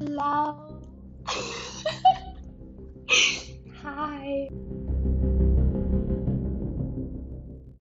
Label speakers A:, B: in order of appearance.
A: Hello. Hi.